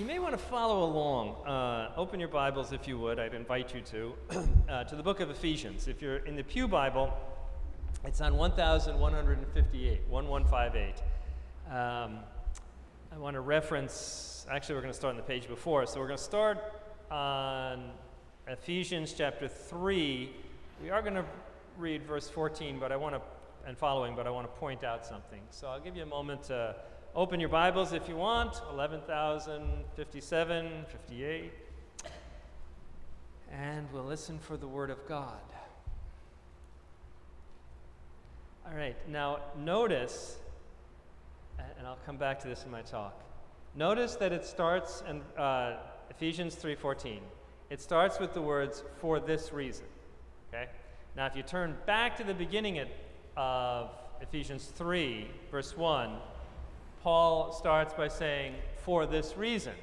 You may want to follow along. Uh, open your Bibles if you would. I'd invite you to. uh, to the book of Ephesians. If you're in the Pew Bible, it's on 1158, 1158. Um, I want to reference, actually, we're going to start on the page before. So we're going to start on Ephesians chapter 3. We are going to read verse 14, but I want to, and following, but I want to point out something. So I'll give you a moment to Open your Bibles if you want, 11,057, 58. And we'll listen for the Word of God. All right, now notice, and I'll come back to this in my talk. Notice that it starts in uh, Ephesians 3:14. It starts with the words "for this reason." Okay. Now, if you turn back to the beginning of Ephesians 3, verse 1, Paul starts by saying, For this reason,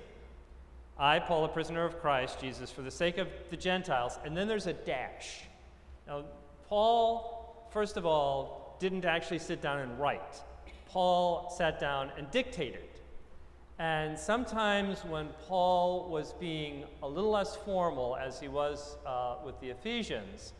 I, Paul, a prisoner of Christ Jesus, for the sake of the Gentiles. And then there's a dash. Now, Paul, first of all, didn't actually sit down and write. Paul sat down and dictated. And sometimes when Paul was being a little less formal, as he was uh, with the Ephesians,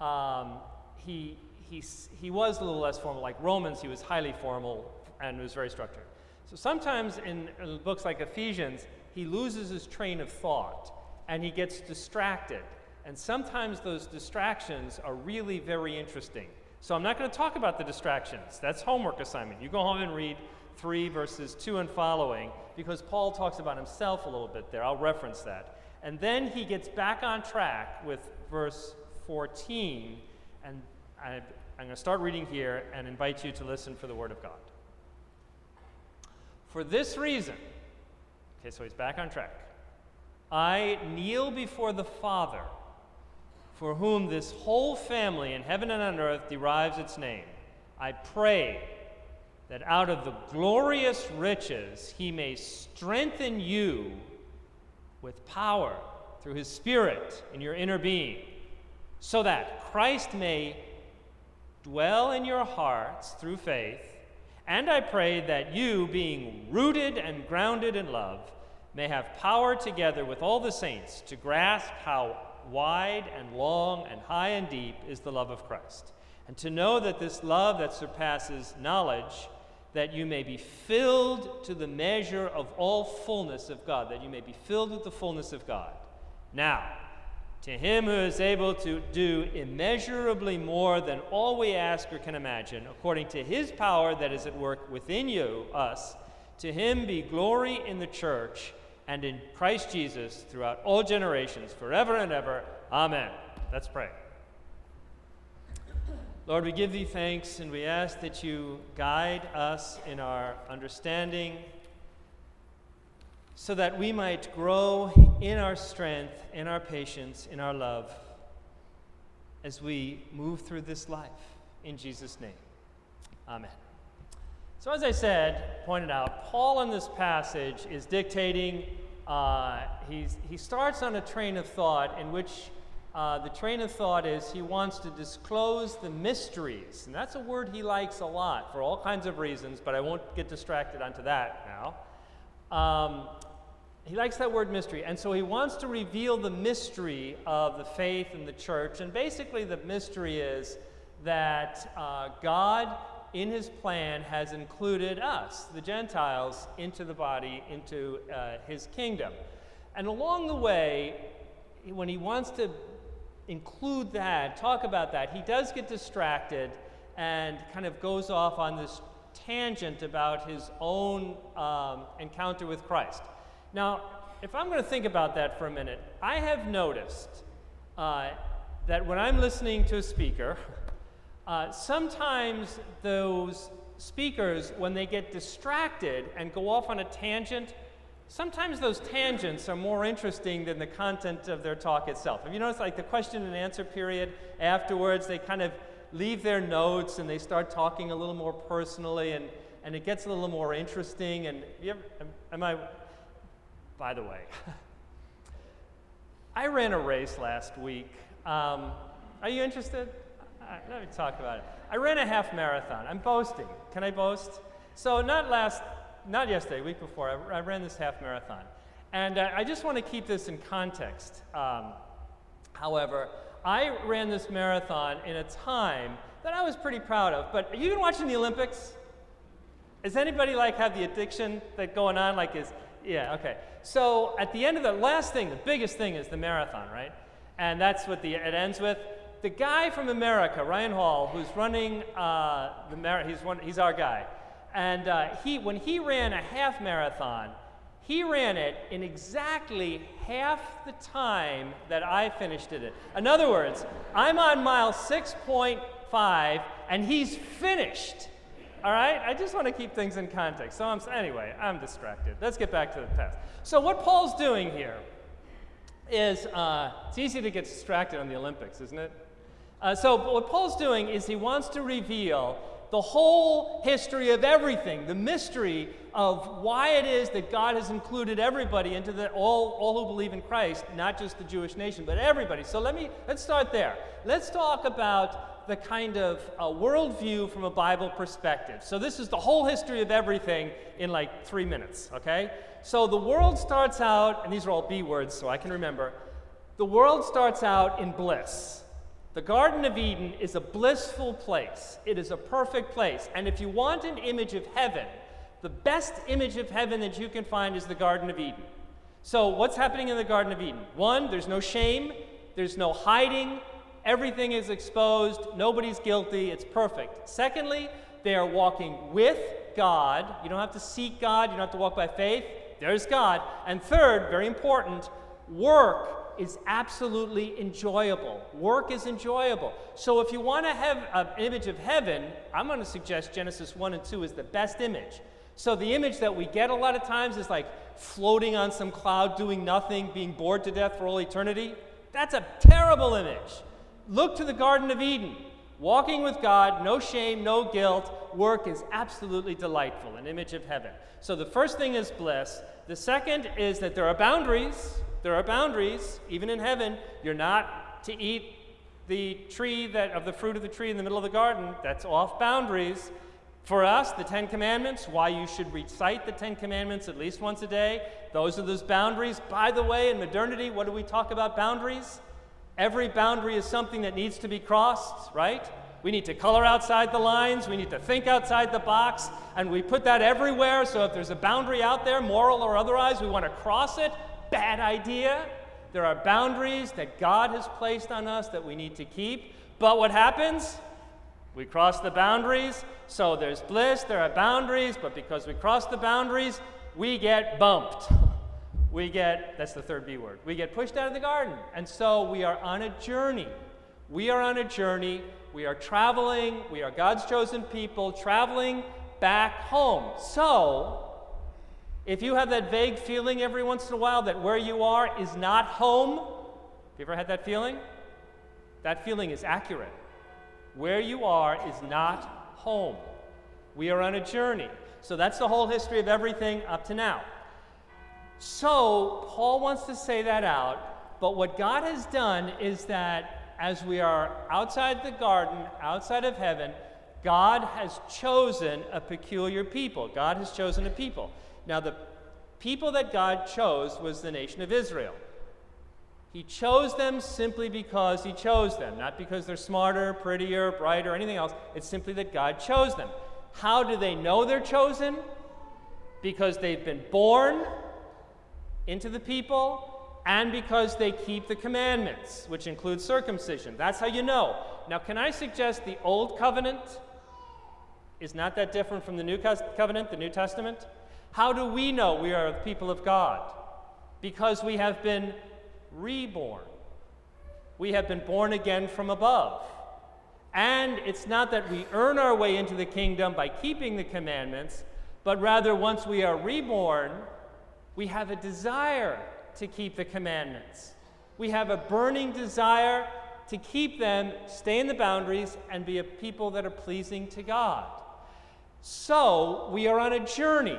um, he, he, he was a little less formal. Like Romans, he was highly formal and it was very structured. So sometimes in, books like Ephesians, he loses his train of thought and he gets distracted. And sometimes those distractions are really very interesting. So I'm not going to talk about the distractions. That's homework assignment. You go home and read 3 verses 2 and following because Paul talks about himself a little bit there. I'll reference that. And then he gets back on track with verse 14. And I'm going to start reading here and invite you to listen for the word of God. For this reason, okay, so he's back on track. I kneel before the Father, for whom this whole family in heaven and on earth derives its name. I pray that out of the glorious riches he may strengthen you with power through his Spirit in your inner being, so that Christ may dwell in your hearts through faith and I pray that you, being rooted and grounded in love, may have power together with all the saints to grasp how wide and long and high and deep is the love of Christ, and to know that this love that surpasses knowledge, that you may be filled to the measure of all fullness of God, that you may be filled with the fullness of God. Now, to him who is able to do immeasurably more than all we ask or can imagine, according to his power that is at work within you, us, to him be glory in the church and in Christ Jesus throughout all generations, forever and ever. Amen. Let's pray. Lord, we give thee thanks and we ask that you guide us in our understanding so that we might grow in our strength, in our patience, in our love as we move through this life. In Jesus' name, amen. So, as I said, pointed out, Paul in this passage is dictating. Uh, he starts on a train of thought in which uh, the train of thought is he wants to disclose the mysteries. And that's a word he likes a lot for all kinds of reasons, but I won't get distracted onto that now. Um, he likes that word mystery. And so he wants to reveal the mystery of the faith and the church. And basically, the mystery is that uh, God, in his plan, has included us, the Gentiles, into the body, into uh, his kingdom. And along the way, when he wants to include that, talk about that, he does get distracted and kind of goes off on this tangent about his own um, encounter with Christ. Now, if I'm going to think about that for a minute, I have noticed uh, that when I'm listening to a speaker, uh, sometimes those speakers, when they get distracted and go off on a tangent, sometimes those tangents are more interesting than the content of their talk itself. Have you noticed, like the question and answer period afterwards, they kind of leave their notes and they start talking a little more personally, and, and it gets a little more interesting. And ever, am I by the way. I ran a race last week. Um, are you interested? Uh, let me talk about it. I ran a half marathon. I'm boasting. Can I boast? So not last, not yesterday, week before, I, I ran this half marathon. And uh, I just want to keep this in context. Um, however, I ran this marathon in a time that I was pretty proud of. But are you been watching the Olympics? Does anybody like have the addiction that going on? Like is yeah okay. So at the end of the last thing, the biggest thing is the marathon, right? And that's what the it ends with. The guy from America, Ryan Hall, who's running uh, the marathon, he's one he's our guy, and uh, he when he ran a half marathon, he ran it in exactly half the time that I finished it. In other words, I'm on mile 6.5 and he's finished. All right? I just want to keep things in context. So I'm anyway, I'm distracted. Let's get back to the text. So what Paul's doing here is uh, it's easy to get distracted on the Olympics, isn't it? Uh, so what Paul's doing is he wants to reveal the whole history of everything, the mystery of why it is that God has included everybody into the all, all who believe in Christ, not just the Jewish nation, but everybody. So let me let's start there. Let's talk about the kind of uh, worldview from a Bible perspective. So this is the whole history of everything in like three minutes. Okay. So the world starts out, and these are all B words, so I can remember. The world starts out in bliss. The Garden of Eden is a blissful place. It is a perfect place. And if you want an image of heaven, the best image of heaven that you can find is the Garden of Eden. So, what's happening in the Garden of Eden? One, there's no shame, there's no hiding, everything is exposed, nobody's guilty, it's perfect. Secondly, they are walking with God. You don't have to seek God, you don't have to walk by faith. There's God. And third, very important, work is absolutely enjoyable. Work is enjoyable. So if you want to have an image of heaven, I'm going to suggest Genesis 1 and 2 is the best image. So the image that we get a lot of times is like floating on some cloud, doing nothing, being bored to death for all eternity. That's a terrible image. Look to the Garden of Eden. Walking with God, no shame, no guilt. Work is absolutely delightful, an image of heaven. So the first thing is bliss. The second is that there are boundaries. There are boundaries, even in heaven. You're not to eat the tree that of the fruit of the tree in the middle of the garden. That's off boundaries. For us, the Ten Commandments, why you should recite the Ten Commandments at least once a day. Those are those boundaries. By the way, in modernity, what do we talk about boundaries? Every boundary is something that needs to be crossed, right? We need to color outside the lines. We need to think outside the box. And we put that everywhere. So if there's a boundary out there, moral or otherwise, we want to cross it bad idea. There are boundaries that God has placed on us that we need to keep. But what happens? We cross the boundaries. So there's bliss, there are boundaries, but because we cross the boundaries, we get bumped. We get, that's the third B word, we get pushed out of the garden. And so we are on a journey. We are on a journey. We are traveling. We are God's chosen people traveling back home. So if you have that vague feeling every once in a while that where you are is not home, have you ever had that feeling? That feeling is accurate. Where you are is not home. We are on a journey. So that's the whole history of everything up to now. So Paul wants to say that out, but what God has done is that as we are outside the garden, outside of heaven, God has chosen a peculiar people. God has chosen a people. Now, the people that God chose was the nation of Israel. He chose them simply because He chose them, not because they're smarter, prettier, brighter, anything else. It's simply that God chose them. How do they know they're chosen? Because they've been born into the people and because they keep the commandments, which include circumcision. That's how you know. Now, can I suggest the Old Covenant is not that different from the New Covenant, the New Testament? How do we know we are the people of God? Because we have been reborn. We have been born again from above. And it's not that we earn our way into the kingdom by keeping the commandments, but rather once we are reborn, we have a desire to keep the commandments. We have a burning desire to keep them, stay in the boundaries, and be a people that are pleasing to God. So we are on a journey.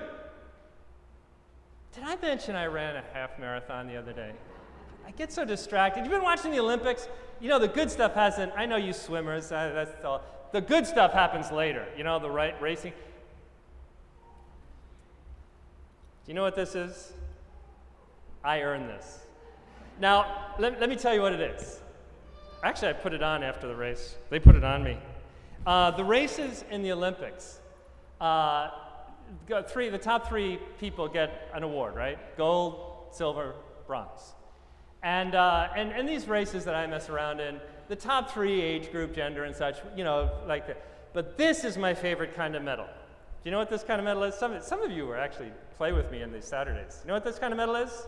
Did I mention I ran a half marathon the other day? I get so distracted. You've been watching the Olympics? You know, the good stuff hasn't, I know you swimmers, uh, that's all. The good stuff happens later, you know, the right racing. Do you know what this is? I earned this. Now, let, let me tell you what it is. Actually, I put it on after the race. They put it on me. Uh, the races in the Olympics, uh, three, the top three people get an award, right? Gold, silver, bronze. And, uh, and, and these races that I mess around in, the top three age group, gender, and such, you know, like that. But this is my favorite kind of medal. Do you know what this kind of medal is? Some, some of you were actually play with me in these Saturdays. You know what this kind of medal is?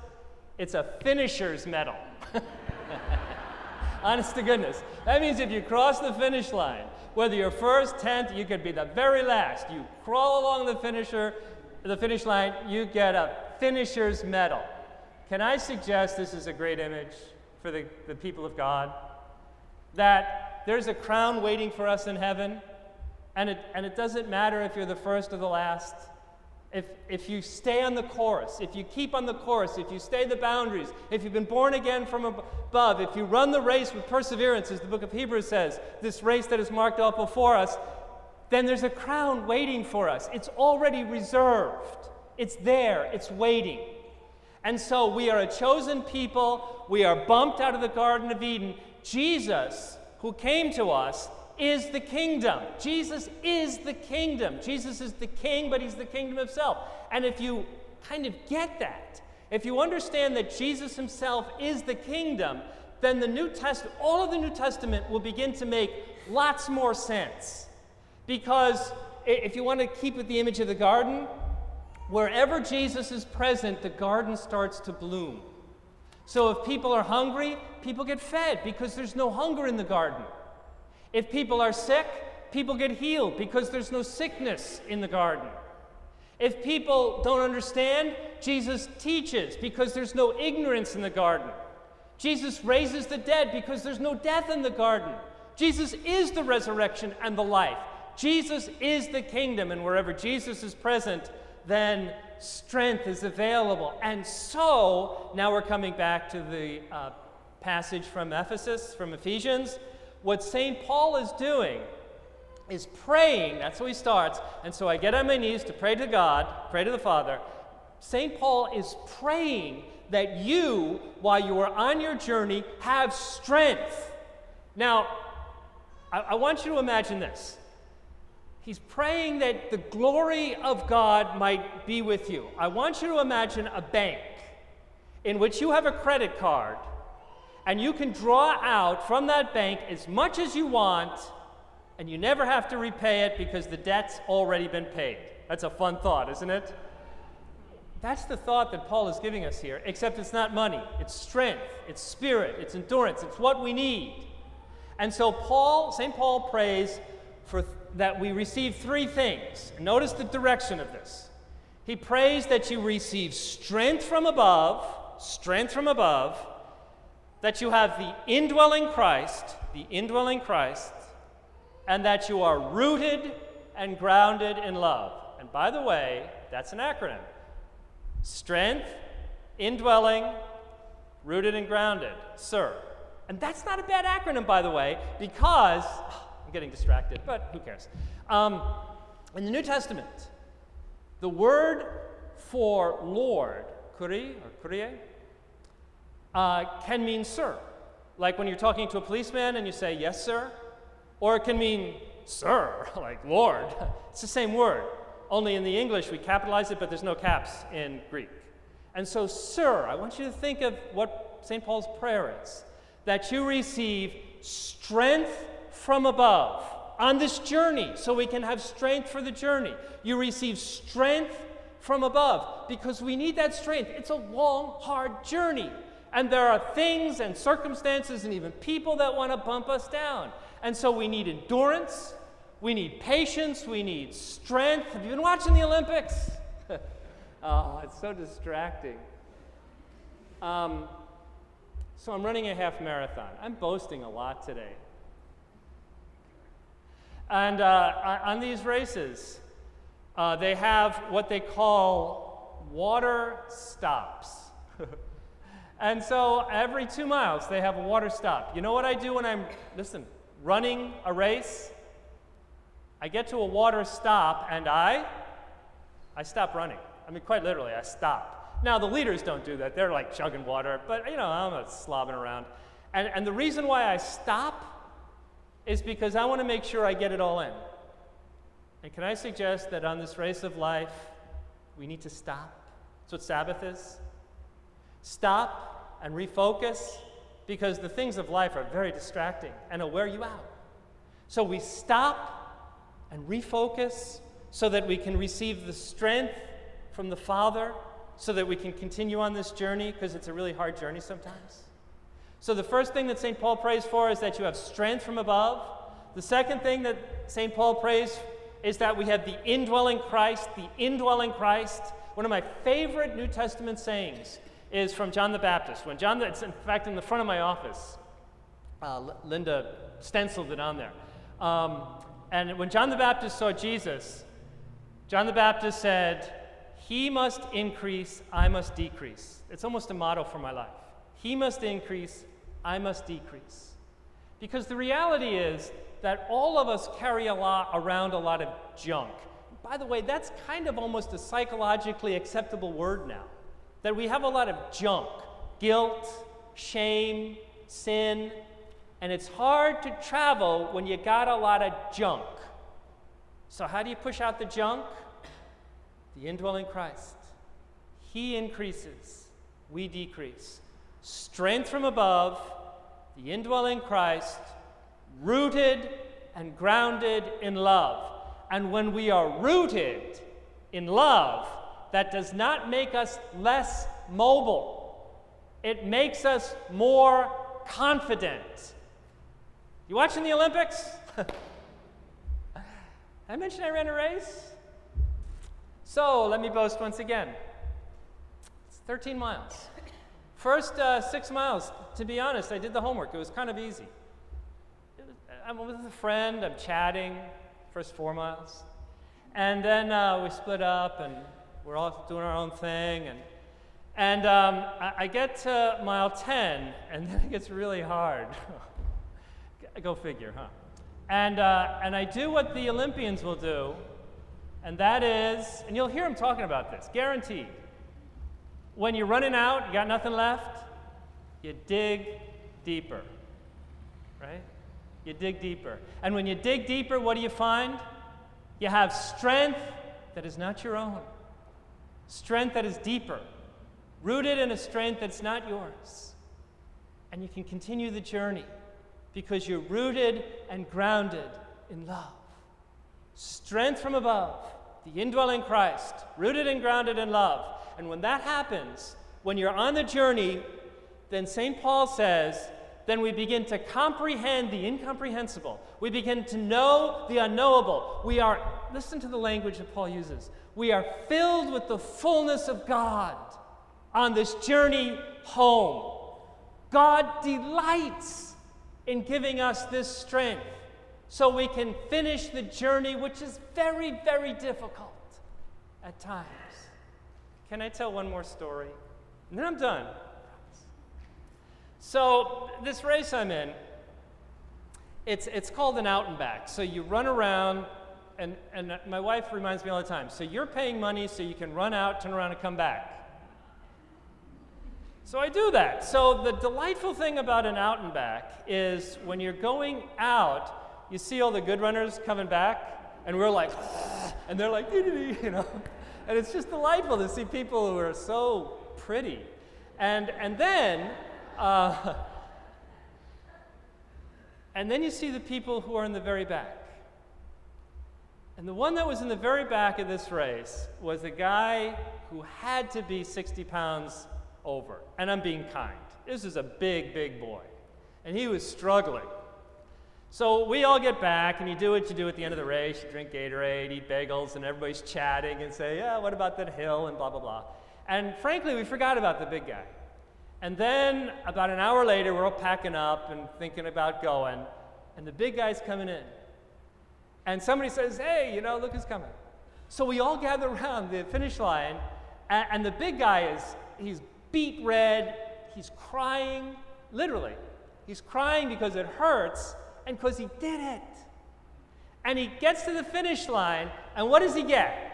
It's a finisher's medal. Honest to goodness. That means if you cross the finish line, whether you're first, tenth, you could be the very last. You crawl along the finisher, the finish line, you get a finisher's medal. Can I suggest this is a great image for the, the people of God? That there's a crown waiting for us in heaven, and it, and it doesn't matter if you're the first or the last if, if you stay on the course, if you keep on the course, if you stay the boundaries, if you've been born again from above, if you run the race with perseverance, as the book of Hebrews says, this race that is marked out before us, then there's a crown waiting for us. It's already reserved, it's there, it's waiting. And so we are a chosen people. We are bumped out of the Garden of Eden. Jesus, who came to us, is the kingdom. Jesus is the kingdom. Jesus is the king, but he's the kingdom himself. And if you kind of get that, if you understand that Jesus himself is the kingdom, then the New Testament, all of the New Testament will begin to make lots more sense. Because if you want to keep with the image of the garden, wherever Jesus is present, the garden starts to bloom. So if people are hungry, people get fed because there's no hunger in the garden. If people are sick, people get healed because there's no sickness in the garden. If people don't understand, Jesus teaches because there's no ignorance in the garden. Jesus raises the dead because there's no death in the garden. Jesus is the resurrection and the life. Jesus is the kingdom, and wherever Jesus is present, then strength is available. And so, now we're coming back to the uh, passage from Ephesus, from Ephesians what St. Paul is doing is praying. That's how he starts. And so I get on my knees to pray to God, pray to the Father. St. Paul is praying that you, while you are on your journey, have strength. Now, I, I want you to imagine this. He's praying that the glory of God might be with you. I want you to imagine a bank in which you have a credit card and you can draw out from that bank as much as you want, and you never have to repay it because the debt's already been paid. That's a fun thought, isn't it? That's the thought that Paul is giving us here, except it's not money, it's strength, it's spirit, it's endurance, it's what we need. And so Paul, St. Paul prays for th- that we receive three things. Notice the direction of this. He prays that you receive strength from above, strength from above, that you have the indwelling Christ, the indwelling Christ, and that you are rooted and grounded in love. And by the way, that's an acronym strength, indwelling, rooted and grounded, sir. And that's not a bad acronym, by the way, because I'm getting distracted, but who cares? Um, in the New Testament, the word for Lord, kuri or kurie, uh, can mean sir. Like when you're talking to a policeman and you say, yes, sir. Or it can mean sir, like Lord. It's the same word. Only in the English we capitalize it, but there's no caps in Greek. And so, sir, I want you to think of what St. Paul's prayer is that you receive strength from above on this journey so we can have strength for the journey. You receive strength from above because we need that strength. It's a long, hard journey. And there are things and circumstances and even people that want to bump us down. And so we need endurance, we need patience, we need strength. Have you been watching the Olympics? oh, it's so distracting. Um, so I'm running a half marathon. I'm boasting a lot today. And uh, on these races, uh, they have what they call water stops. And so every two miles, they have a water stop. You know what I do when I'm, listen, running a race? I get to a water stop and I, I stop running. I mean, quite literally, I stop. Now, the leaders don't do that. They're like chugging water, but you know, I'm slobbing around. And, and the reason why I stop is because I want to make sure I get it all in. And can I suggest that on this race of life, we need to stop? That's what Sabbath is. Stop and refocus because the things of life are very distracting and will wear you out. So we stop and refocus so that we can receive the strength from the Father, so that we can continue on this journey because it's a really hard journey sometimes. So, the first thing that St. Paul prays for is that you have strength from above. The second thing that St. Paul prays is that we have the indwelling Christ, the indwelling Christ. One of my favorite New Testament sayings is from John the Baptist. When John, it's in fact in the front of my office, uh, Linda stenciled it on there. Um, and when John the Baptist saw Jesus, John the Baptist said, He must increase, I must decrease. It's almost a motto for my life. He must increase, I must decrease. Because the reality is that all of us carry a lot around a lot of junk. By the way, that's kind of almost a psychologically acceptable word now. That we have a lot of junk, guilt, shame, sin, and it's hard to travel when you got a lot of junk. So, how do you push out the junk? The indwelling Christ. He increases, we decrease. Strength from above, the indwelling Christ, rooted and grounded in love. And when we are rooted in love, that does not make us less mobile, it makes us more confident. You watching the Olympics? I mentioned I ran a race. So let me boast once again. It's 13 miles. First uh, six miles, to be honest, I did the homework. It was kind of easy. I'm with a friend, I'm chatting, first four miles. And then uh, we split up and we're all doing our own thing. And, and um, I, I, get to mile 10, and then it gets really hard. Go figure, huh? And, uh, and I do what the Olympians will do, and that is, and you'll hear them talking about this, guaranteed. When you're running out, you got nothing left, you dig deeper, right? You dig deeper. And when you dig deeper, what do you find? You have strength that is not your own, strength that is deeper, rooted in a strength that's not yours. And you can continue the journey because you're rooted and grounded in love. Strength from above, the indwelling Christ, rooted and grounded in love. And when that happens, when you're on the journey, then St. Paul says, then we begin to comprehend the incomprehensible. We begin to know the unknowable. We are, listen to the language that Paul uses, we are filled with the fullness of God on this journey home. God delights in giving us this strength so we can finish the journey, which is very, very difficult at times. Can I tell one more story? And then I'm done. So, this race I'm in, it's, it's called an out and back. So, you run around, and, and my wife reminds me all the time so, you're paying money so you can run out, turn around, and come back. So I do that. So the delightful thing about an out and back is when you're going out, you see all the good runners coming back, and we're like, and they're like, you know, and it's just delightful to see people who are so pretty. And, and then, uh, and then you see the people who are in the very back. And the one that was in the very back of this race was a guy who had to be 60 pounds over. And I'm being kind. This is a big, big boy. And he was struggling. So we all get back, and you do what you do at the end of the race. You drink Gatorade, eat bagels, and everybody's chatting and say, Yeah, what about that hill? and blah, blah, blah. And frankly, we forgot about the big guy. And then about an hour later, we're all packing up and thinking about going, and the big guy's coming in. And somebody says, Hey, you know, look who's coming. So we all gather around the finish line, and, and the big guy is, he's beet red. He's crying, literally. He's crying because it hurts and because he did it. And he gets to the finish line, and what does he get?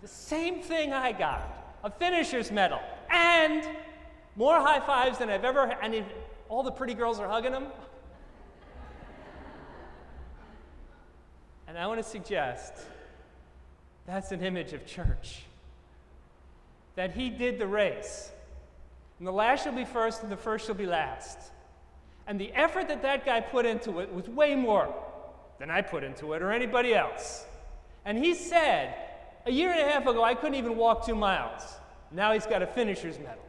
The same thing I got a finisher's medal, and more high fives than I've ever had. And all the pretty girls are hugging him. And I want to suggest that's an image of church. That he did the race. And the last shall be first, and the first shall be last. And the effort that that guy put into it was way more than I put into it or anybody else. And he said, a year and a half ago, I couldn't even walk two miles. Now he's got a finisher's medal.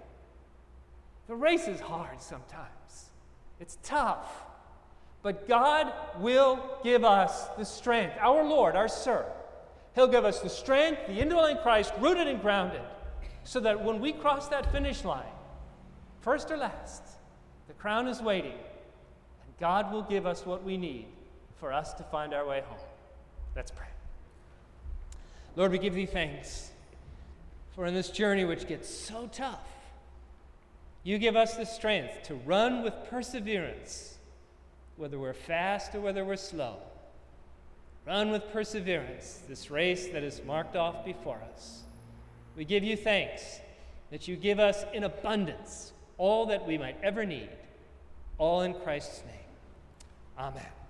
The race is hard sometimes, it's tough. But God will give us the strength. Our Lord, our Sir, He'll give us the strength, the indwelling Christ, rooted and grounded, so that when we cross that finish line, first or last, the crown is waiting, and God will give us what we need for us to find our way home. Let's pray. Lord, we give thee thanks for in this journey which gets so tough, you give us the strength to run with perseverance, whether we're fast or whether we're slow. Run with perseverance this race that is marked off before us. We give you thanks that you give us in abundance all that we might ever need, all in Christ's name. Amen.